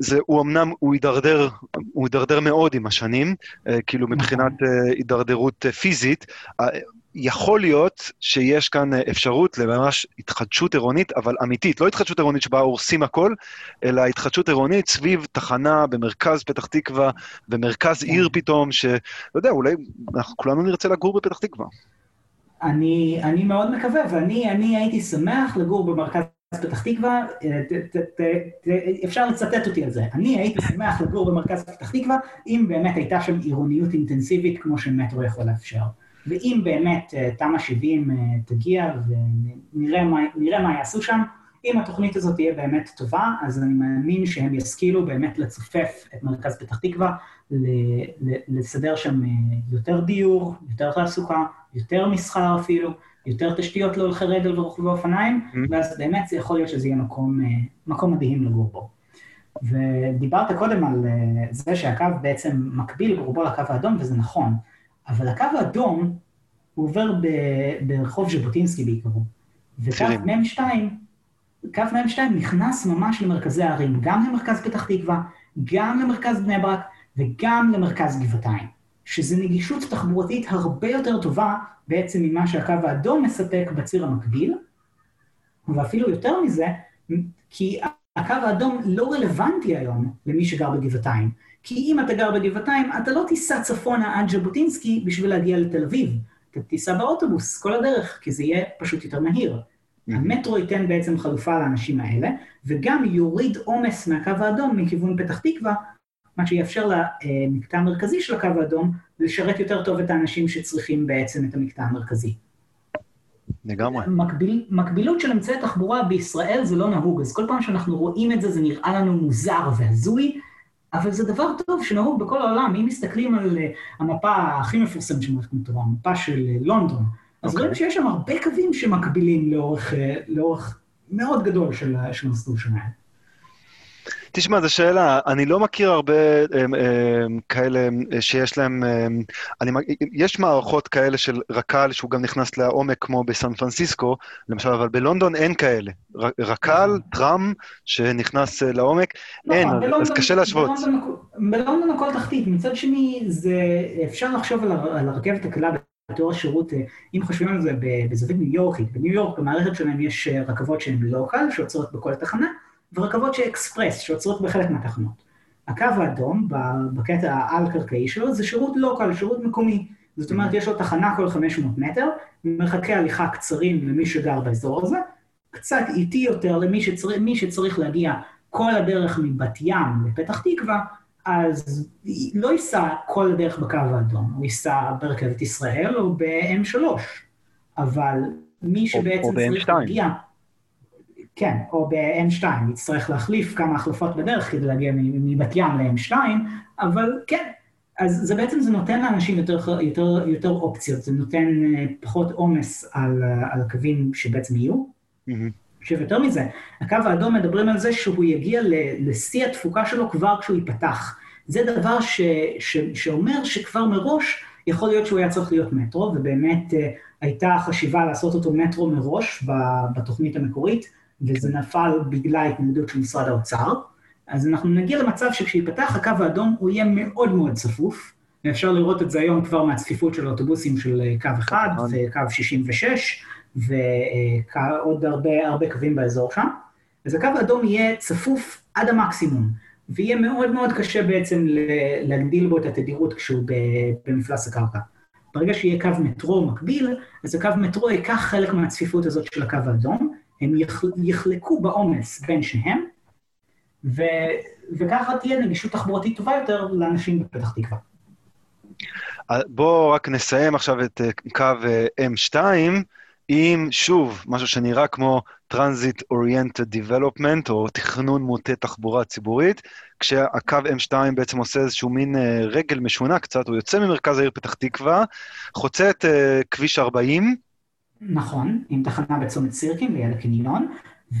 Speaker 2: זה, הוא אמנם, הוא הידרדר, הוא הידרדר מאוד עם השנים, כאילו מבחינת הידרדרות פיזית. יכול להיות שיש כאן אפשרות לממש התחדשות עירונית, אבל אמיתית, לא התחדשות עירונית שבה הורסים הכל, אלא התחדשות עירונית סביב תחנה במרכז פתח תקווה, במרכז עיר פתאום, שלא יודע, אולי אנחנו כולנו נרצה לגור בפתח תקווה.
Speaker 1: אני, אני מאוד מקווה, ואני אני הייתי שמח לגור במרכז פתח תקווה, ת, ת, ת, ת, אפשר לצטט אותי על זה. אני הייתי שמח לגור במרכז פתח תקווה, אם באמת הייתה שם עירוניות אינטנסיבית כמו שמטרו יכול לאפשר. ואם באמת תמ"א 70 תגיע ונראה מה, מה יעשו שם, אם התוכנית הזאת תהיה באמת טובה, אז אני מאמין שהם ישכילו באמת לצופף את מרכז פתח תקווה, לסדר שם יותר דיור, יותר תעסוקה, יותר מסחר אפילו, יותר תשתיות להולכי רגל ורוכבי אופניים, mm-hmm. ואז באמת זה יכול להיות שזה יהיה מקום, מקום מדהים לגור בו. ודיברת קודם על זה שהקו בעצם מקביל ברובו לקו האדום, וזה נכון. אבל הקו האדום הוא עובר ברחוב ז'בוטינסקי בעיקרו. וקו מ-2, קו מ-2 נכנס ממש למרכזי הערים, גם למרכז פתח תקווה, גם למרכז בני ברק וגם למרכז גבעתיים, שזה נגישות תחבורתית הרבה יותר טובה בעצם ממה שהקו האדום מספק בציר המקביל, ואפילו יותר מזה, כי הקו האדום לא רלוונטי היום למי שגר בגבעתיים. כי אם אתה גר בגבעתיים, אתה לא תיסע צפונה עד ז'בוטינסקי בשביל להגיע לתל אביב. אתה תיסע באוטובוס כל הדרך, כי זה יהיה פשוט יותר מהיר. המטרו ייתן בעצם חלופה לאנשים האלה, וגם יוריד עומס מהקו האדום מכיוון פתח תקווה, מה שיאפשר למקטע המרכזי של הקו האדום לשרת יותר טוב את האנשים שצריכים בעצם את המקטע המרכזי.
Speaker 2: לגמרי.
Speaker 1: מקביל, מקבילות של אמצעי תחבורה בישראל זה לא נהוג, אז כל פעם שאנחנו רואים את זה, זה נראה לנו מוזר והזוי, אבל זה דבר טוב שנהוג בכל העולם. אם מסתכלים על אה, המפה הכי מפורסמת של מערכת מטורה, המפה של אה, לונדון, אז רואים אוקיי. שיש שם הרבה קווים שמקבילים לאורך, אה, לאורך מאוד גדול של המסלול שלהם.
Speaker 2: תשמע, זו שאלה, אני לא מכיר הרבה הם, הם, כאלה שיש להם, הם, אני, יש מערכות כאלה של רק"ל שהוא גם נכנס לעומק כמו בסן פרנסיסקו, למשל, אבל בלונדון אין כאלה. רק"ל, נכון. טראם, שנכנס אה, לעומק, לא, אין, בלונדון, אז קשה להשוות.
Speaker 1: בלונדון, בלונדון הכל תחתית, מצד שני, זה, אפשר לחשוב על, על הרכבת הקלה בתור השירות, אה, אם חושבים על זה בזווית ניו יורקית, בניו יורק במערכת שלהם יש אה, רכבות שהן לוקל, שעוצרות בכל תחנה, ורכבות שאקספרס, שעוצרות בחלק מהתחנות. הקו האדום, בקטע העל-קרקעי שלו, זה שירות לוקל, שירות מקומי. זאת אומרת, יש לו תחנה כל 500 מטר, מרחקי הליכה קצרים למי שגר באזור הזה, קצת איטי יותר למי שצריך, שצריך להגיע כל הדרך מבת ים לפתח תקווה, אז לא ייסע כל הדרך בקו האדום, הוא ייסע ברכבת ישראל או ב-M3, אבל מי שבעצם צריך להגיע... כן, או ב-N2, יצטרך להחליף כמה החלפות בדרך כדי להגיע מבת ים ל-N2, אבל כן, אז זה בעצם, זה נותן לאנשים יותר, יותר, יותר אופציות, זה נותן אה, פחות עומס על, על הקווים שבעצם יהיו. עכשיו, יותר מזה, הקו האדום מדברים על זה שהוא יגיע לשיא התפוקה שלו כבר כשהוא ייפתח. זה דבר ש, ש, שאומר שכבר מראש יכול להיות שהוא היה צריך להיות מטרו, ובאמת אה, הייתה חשיבה לעשות אותו מטרו מראש בתוכנית המקורית. וזה נפל בגלל ההתנגדות של משרד האוצר. אז אנחנו נגיע למצב שכשיפתח הקו האדום הוא יהיה מאוד מאוד צפוף, ואפשר לראות את זה היום כבר מהצפיפות של האוטובוסים של אה, קו 1 וקו 66, ועוד הרבה, הרבה קווים באזור שם. אז הקו האדום יהיה צפוף עד המקסימום, ויהיה מאוד מאוד קשה בעצם להגדיל בו את התדירות כשהוא במפלס הקרקע. ברגע שיהיה קו מטרו מקביל, אז הקו מטרו ייקח חלק מהצפיפות הזאת של הקו האדום, הם יחלקו בעומס בין שניהם, ו, וככה תהיה נגישות תחבורתית טובה יותר לאנשים בפתח תקווה.
Speaker 2: בואו רק נסיים עכשיו את אה, קו אה, M2 עם, שוב, משהו שנראה כמו Transit Oriented Development, או תכנון מוטה תחבורה ציבורית, כשהקו M2 בעצם עושה איזשהו מין אה, רגל משונה קצת, הוא יוצא ממרכז העיר פתח תקווה, חוצה את כביש 40,
Speaker 1: נכון, עם תחנה בצומת סירקין ליד הקניון,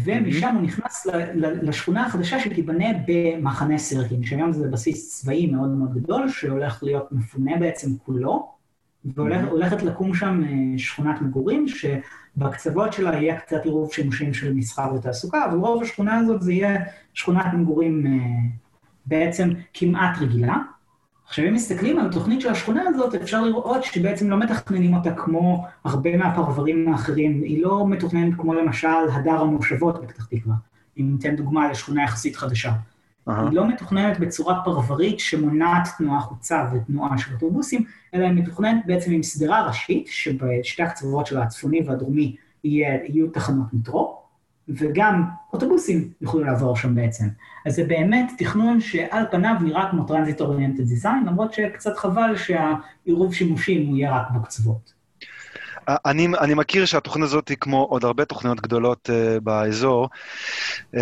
Speaker 1: ומשם הוא נכנס לשכונה החדשה שתיבנה במחנה סירקין, שהיום זה בסיס צבאי מאוד מאוד גדול, שהולך להיות מפונה בעצם כולו, והולכת לקום שם אה, שכונת מגורים, שבקצוות שלה יהיה קצת עירוב שימושים של מסחר ותעסוקה, אבל רוב השכונה הזאת זה יהיה שכונת מגורים אה, בעצם כמעט רגילה. עכשיו, אם מסתכלים על התוכנית של השכונה הזאת, אפשר לראות שבעצם לא מתכננים אותה כמו הרבה מהפרברים האחרים. היא לא מתוכננת כמו למשל הדר המושבות בפתח תקווה, אם ניתן דוגמה לשכונה יחסית חדשה. Uh-huh. היא לא מתוכננת בצורה פרברית שמונעת תנועה חוצה ותנועה של אוטובוסים, אלא היא מתוכננת בעצם עם סדרה ראשית, שבשתי הקצוות שלה, הצפוני והדרומי, יהיו תחנות מטרו, וגם אוטובוסים יוכלו לעבור שם בעצם. אז זה באמת תכנון שעל פניו נראה כמו transit oriented design, למרות שקצת חבל שהעירוב שימושים הוא יהיה רק בקצוות.
Speaker 2: אני, אני מכיר שהתוכנית הזאת היא כמו עוד הרבה תוכניות גדולות אה, באזור. אה,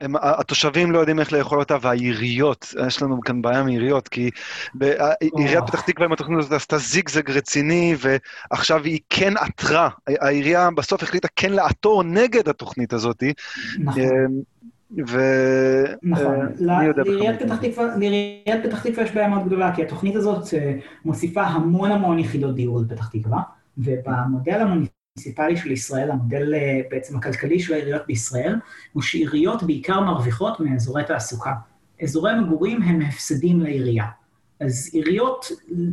Speaker 2: הם, התושבים לא יודעים איך לאכול אותה, והעיריות, יש לנו כאן בעיה עם עיריות, כי עיריית פתח תקווה עם התוכנית הזאת עשתה זיגזג רציני, ועכשיו היא כן עתרה. העירייה בסוף החליטה כן לעתור נגד התוכנית הזאת.
Speaker 1: נכון. ו... נכון, לעיריית פתח תקווה יש בעיה מאוד גדולה, כי התוכנית הזאת מוסיפה המון המון יחידות דיור לפתח תקווה. ובמודל המוניציפלי של ישראל, המודל אה, בעצם הכלכלי של העיריות בישראל, הוא שעיריות בעיקר מרוויחות מאזורי תעסוקה. אזורי מגורים הם הפסדים לעירייה. אז עיריות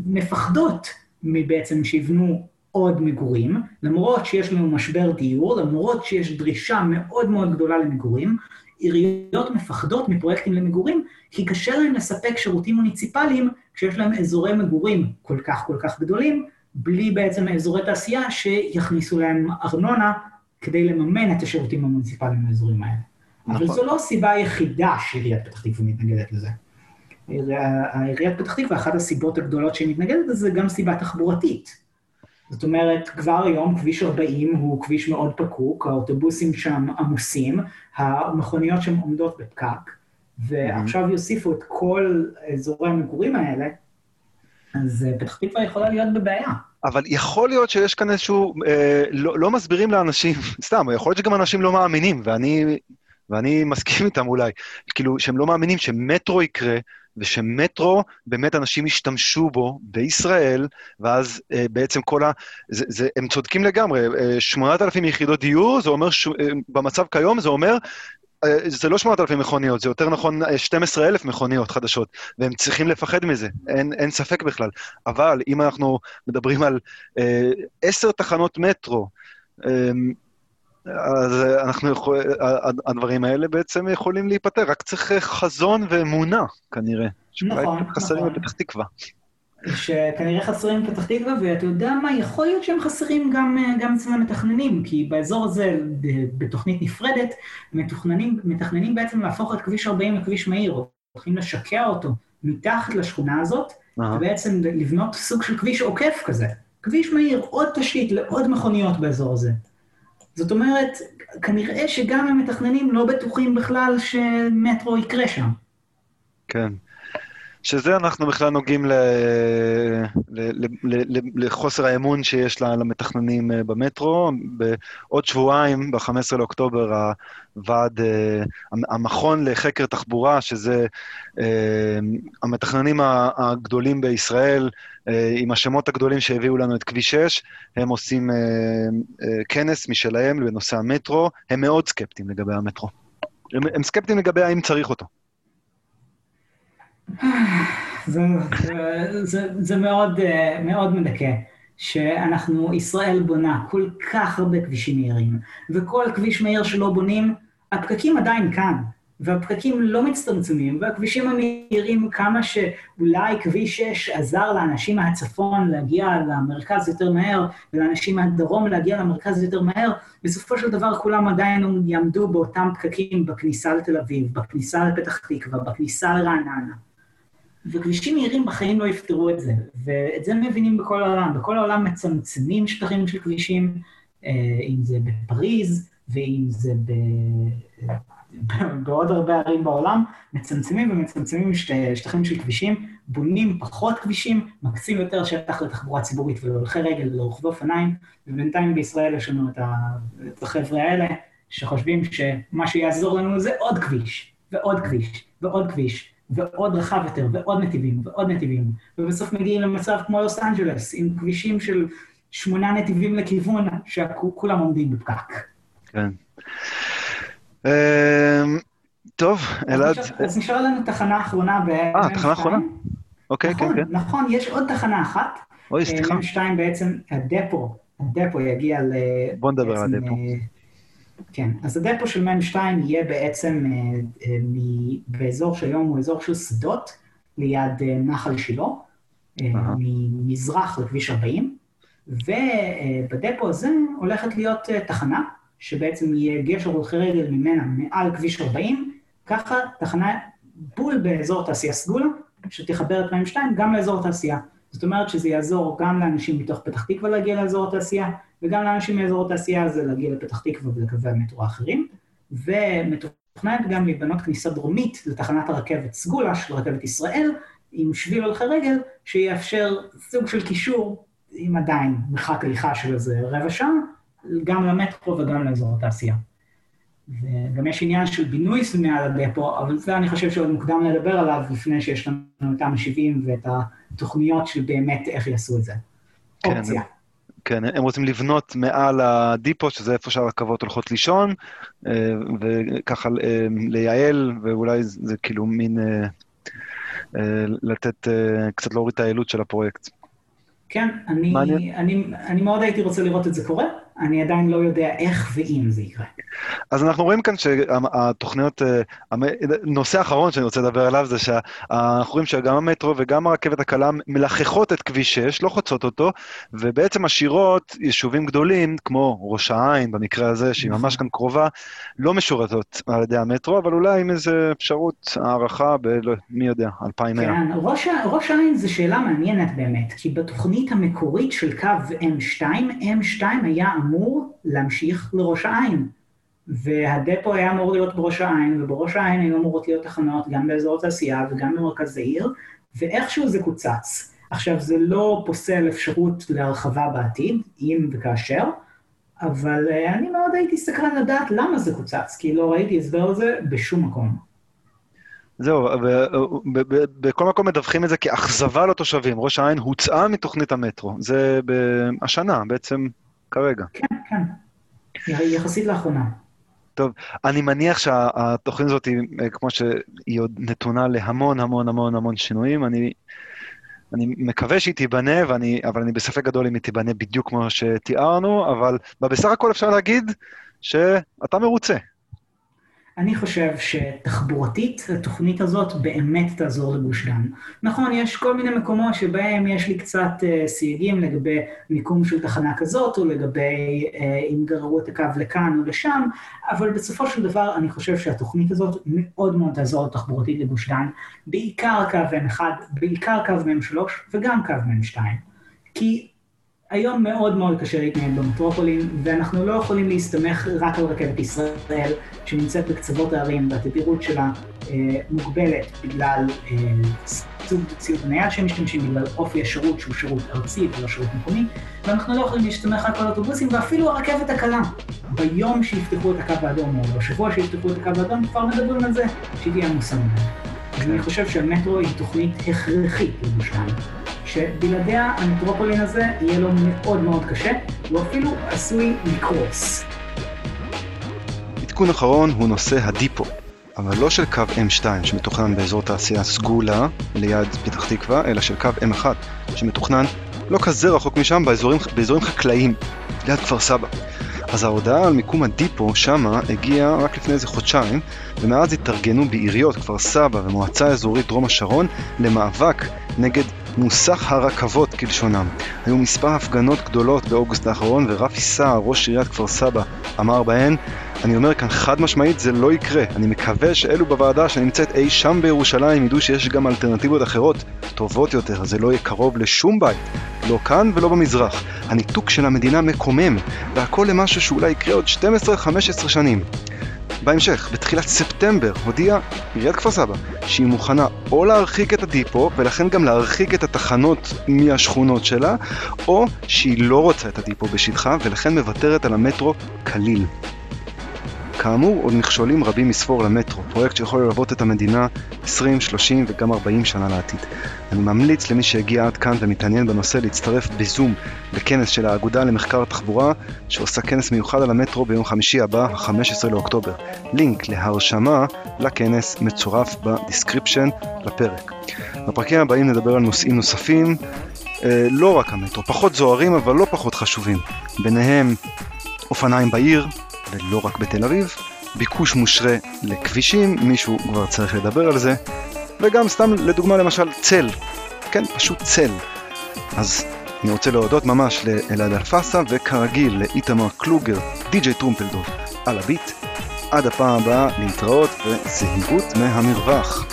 Speaker 1: מפחדות מבעצם שיבנו עוד מגורים, למרות שיש לנו משבר דיור, למרות שיש דרישה מאוד מאוד גדולה למגורים, עיריות מפחדות מפרויקטים למגורים, כי קשה להן לספק שירותים מוניציפליים כשיש להם אזורי מגורים כל כך כל כך גדולים, בלי בעצם אזורי תעשייה שיכניסו להם ארנונה כדי לממן את השירותים המוניציפליים באזורים האלה. נכון. אבל זו לא הסיבה היחידה שעיריית פתח תקווה מתנגדת לזה. עיריית פתח תקווה, אחת הסיבות הגדולות שהיא מתנגדת לזה, זה גם סיבה תחבורתית. זאת אומרת, כבר היום כביש 40 הוא כביש מאוד פקוק, האוטובוסים שם עמוסים, המכוניות שם עומדות בפקק, ועכשיו יוסיפו את כל אזורי המגורים האלה אז אה, פתח תקווה יכולה להיות בבעיה.
Speaker 2: אבל יכול להיות שיש כאן איזשהו, אה, לא, לא מסבירים לאנשים, סתם, יכול להיות שגם אנשים לא מאמינים, ואני, ואני מסכים איתם אולי, כאילו, שהם לא מאמינים שמטרו יקרה, ושמטרו, באמת אנשים ישתמשו בו בישראל, ואז אה, בעצם כל ה... זה, זה, הם צודקים לגמרי, אה, 8,000 יחידות דיור, זה אומר, ש, אה, במצב כיום זה אומר זה לא 8,000 מכוניות, זה יותר נכון 12,000 אה, מכוניות חדשות, והם צריכים לפחד מזה, אין, אין ספק בכלל. אבל אם אנחנו מדברים על אה, עשר אה, תחנות מטרו, אה, אז אנחנו יכול, הדברים האלה בעצם יכולים להיפתר, רק צריך חזון ואמונה, כנראה.
Speaker 1: נכון, נכון.
Speaker 2: חסרים בפתח תקווה.
Speaker 1: שכנראה חסרים פתח תקווה, ואתה יודע מה, יכול להיות שהם חסרים גם, גם אצל המתכננים, כי באזור הזה, בתוכנית נפרדת, מתוכננים, מתכננים בעצם להפוך את כביש 40 לכביש מהיר, הולכים לשקע אותו מתחת לשכונה הזאת, uh-huh. ובעצם לבנות סוג של כביש עוקף כזה. כביש מהיר, עוד תשתית לעוד מכוניות באזור הזה. זאת אומרת, כנראה שגם המתכננים לא בטוחים בכלל שמטרו יקרה שם.
Speaker 2: כן. שזה אנחנו בכלל נוגעים ל, ל, ל, ל, לחוסר האמון שיש למתכננים אה, במטרו. בעוד שבועיים, ב-15 לאוקטובר, הוועד, אה, המכון לחקר תחבורה, שזה אה, המתכננים הגדולים בישראל, עם השמות הגדולים שהביאו לנו את כביש 6, הם עושים כנס משלהם בנושא המטרו, הם מאוד סקפטיים לגבי המטרו. הם, הם סקפטיים לגבי האם צריך אותו.
Speaker 1: זה, זה, זה מאוד, מאוד מדכא, שאנחנו, ישראל בונה כל כך הרבה כבישים מהירים, וכל כביש מהיר שלא בונים, הפקקים עדיין כאן, והפקקים לא מצטמצמים, והכבישים המהירים, כמה שאולי כביש 6 עזר לאנשים מהצפון להגיע למרכז יותר מהר, ולאנשים מהדרום להגיע למרכז יותר מהר, בסופו של דבר כולם עדיין יעמדו באותם פקקים בכניסה לתל אביב, בכניסה לפתח תקווה, בכניסה לרעננה. וכבישים מהירים בחיים לא יפתרו את זה, ואת זה מבינים בכל העולם. בכל העולם מצמצמים שטחים של כבישים, אה, אם זה בפריז, ואם זה בעוד הרבה ערים בעולם, מצמצמים ומצמצמים שטחים של כבישים, בונים פחות כבישים, מקצים יותר שטח לתחבורה ציבורית ולהולכי רגל ולרוכבי אופניים, ובינתיים בישראל יש לנו את החבר'ה האלה, שחושבים שמה שיעזור לנו זה עוד כביש, ועוד כביש, ועוד כביש, ועוד רחב יותר, ועוד נתיבים, ועוד נתיבים, ובסוף מגיעים למצב כמו לוס אנג'לס, עם כבישים של שמונה נתיבים לכיוון, שכולם עומדים בפקק.
Speaker 2: כן. אמ, טוב, אלעד...
Speaker 1: אז נשארה לנו תחנה אחרונה ב...
Speaker 2: אה, תחנה אחרונה? אוקיי, כן,
Speaker 1: נכון,
Speaker 2: כן.
Speaker 1: נכון, יש עוד תחנה אחת.
Speaker 2: אוי, סליחה.
Speaker 1: מ"ם שתיים בעצם, הדפו, הדפו יגיע ל...
Speaker 2: בוא נדבר על הדפו.
Speaker 1: אה, כן, אז הדפו של מ"ם שתיים יהיה בעצם אה, באזור שהיום הוא אזור של שדות, ליד נחל שילה, ממזרח לכביש 40, ובדפו הזה הולכת להיות תחנה שבעצם יהיה גשר הולכי רגל ממנה מעל כביש 40, ככה תחנה בול באזור תעשייה סגולה, שתחבר את 2 גם לאזור התעשייה. זאת אומרת שזה יעזור גם לאנשים מתוך פתח תקווה להגיע לאזור התעשייה, וגם לאנשים מאזור התעשייה זה להגיע לפתח תקווה ולקווי המטרו האחרים, ומתוכננת גם להיבנות כניסה דרומית לתחנת הרכבת סגולה של רכבת ישראל, עם שביל הולכי רגל, שיאפשר סוג של קישור, עם עדיין מרחק הליכה של איזה רבע שעה, גם למטרו וגם לאזור התעשייה. וגם יש עניין של בינוי מעל הדפו, אבל זה אני חושב שעוד מוקדם לדבר עליו לפני שיש לנו את ה-70 ואת התוכניות של באמת איך יעשו את זה.
Speaker 2: כן,
Speaker 1: אופציה.
Speaker 2: כן, הם רוצים לבנות מעל הדיפו, שזה איפה שהרכבות הולכות לישון, אה, וככה אה, לייעל, ואולי זה כאילו מין אה, לתת, קצת להוריד את היעילות של הפרויקט.
Speaker 1: כן, אני, אני, אני מאוד הייתי רוצה לראות את זה קורה, אני עדיין לא יודע איך ואם זה יקרה.
Speaker 2: אז אנחנו רואים כאן שהתוכניות, אה, נושא אחרון שאני רוצה לדבר עליו זה שאנחנו רואים שגם המטרו וגם הרכבת הקלה מלחכות את כביש 6, לא חוצות אותו, ובעצם משאירות יישובים גדולים, כמו ראש העין במקרה הזה, שהיא ממש כאן קרובה, לא משורתות על ידי המטרו, אבל אולי עם איזו אפשרות הערכה ב... לא, מי יודע, 2100.
Speaker 1: כן, ראש, ראש העין זו שאלה מעניינת באמת, כי בתוכנית המקורית של קו M2, M2 היה אמור להמשיך לראש העין. והדפו היה אמור להיות בראש העין, ובראש העין היו אמורות להיות תחנות גם באזור התעשייה וגם במרכז העיר, ואיכשהו זה קוצץ. עכשיו, זה לא פוסל אפשרות להרחבה בעתיד, אם וכאשר, אבל uh, אני מאוד הייתי סקרן לדעת למה זה קוצץ, כי לא ראיתי הסבר לזה בשום מקום.
Speaker 2: זהו, בכל מקום מדווחים את זה כאכזבה לתושבים. ראש העין הוצאה מתוכנית המטרו. זה השנה, בעצם כרגע.
Speaker 1: כן, כן. יחסית לאחרונה.
Speaker 2: טוב, אני מניח שהתוכנית הזאת, היא, כמו שהיא עוד נתונה להמון המון המון המון שינויים, אני, אני מקווה שהיא תיבנה, ואני, אבל אני בספק גדול אם היא תיבנה בדיוק כמו שתיארנו, אבל בסך הכל אפשר להגיד שאתה מרוצה.
Speaker 1: אני חושב שתחבורתית התוכנית הזאת באמת תעזור לגוש דן. נכון, יש כל מיני מקומות שבהם יש לי קצת uh, סייגים לגבי מיקום של תחנה כזאת, או לגבי uh, אם גררו את הקו לכאן או לשם, אבל בסופו של דבר אני חושב שהתוכנית הזאת מאוד מאוד תעזור לתחבורתית לגוש דן, בעיקר קו M1, בעיקר קו M3 וגם קו M2. כי היום מאוד מאוד קשה להתנהל במטרופולין, ואנחנו לא יכולים להסתמך רק על רכבת ישראל, שנמצאת בקצוות הערים, והתדירות שלה אה, מוגבלת בגלל אה, סוג ציוד נייד שהם משתמשים, בגלל אופי השירות שהוא שירות ארצי ולא שירות מקומי, ואנחנו לא יכולים להסתמך רק על אוטובוסים, ואפילו הרכבת הקלה. ביום שיפתחו את הקו האדום, או בשבוע שיפתחו את הקו האדום, כבר מדברים על זה, שהיא תהיה מדי. אז אני חושב שהמטרו היא תוכנית הכרחית דן. שבלעדיה המטרופולין הזה יהיה לו מאוד מאוד קשה, הוא אפילו עשוי לקרוס.
Speaker 2: עדכון אחרון הוא נושא הדיפו, אבל לא של קו M2 שמתוכנן באזור תעשייה סגולה ליד פתח תקווה, אלא של קו M1 שמתוכנן לא כזה רחוק משם באזורים, באזורים חקלאיים ליד כפר סבא. אז ההודעה על מיקום הדיפו שמה הגיעה רק לפני איזה חודשיים, ומאז התארגנו בעיריות כפר סבא ומועצה אזורית דרום השרון למאבק נגד מוסך הרכבות כלשונם. היו מספר הפגנות גדולות באוגוסט האחרון, ורפי סער, ראש עיריית כפר סבא, אמר בהן, אני אומר כאן חד משמעית, זה לא יקרה. אני מקווה שאלו בוועדה שנמצאת אי שם בירושלים ידעו שיש גם אלטרנטיבות אחרות, טובות יותר, זה לא יהיה קרוב לשום בית, לא כאן ולא במזרח. הניתוק של המדינה מקומם, והכל למשהו שאולי יקרה עוד 12-15 שנים. בהמשך, בתחילת ספטמבר, הודיעה עיריית כפר סבא שהיא מוכנה או להרחיק את הדיפו, ולכן גם להרחיק את התחנות מהשכונות שלה, או שהיא לא רוצה את הדיפו בשטחה, ולכן מוותרת על המטרו כליל. כאמור, עוד מכשולים רבים מספור למטרו, פרויקט שיכול ללוות את המדינה 20, 30 וגם 40 שנה לעתיד. אני ממליץ למי שהגיע עד כאן ומתעניין בנושא להצטרף בזום לכנס של האגודה למחקר תחבורה, שעושה כנס מיוחד על המטרו ביום חמישי הבא, ה-15 לאוקטובר. לינק להרשמה לכנס מצורף ב description לפרק. בפרקים הבאים נדבר על נושאים נוספים, אה, לא רק המטרו, פחות זוהרים אבל לא פחות חשובים. ביניהם אופניים בעיר, ולא רק בתל אביב, ביקוש מושרה לכבישים, מישהו כבר צריך לדבר על זה, וגם סתם לדוגמה למשל צל, כן, פשוט צל. אז אני רוצה להודות ממש לאלעד אלפסה, וכרגיל לאיתמר קלוגר, די.ג'יי טרומפלדור, על הביט. עד הפעם הבאה להתראות וזהירות מהמרווח.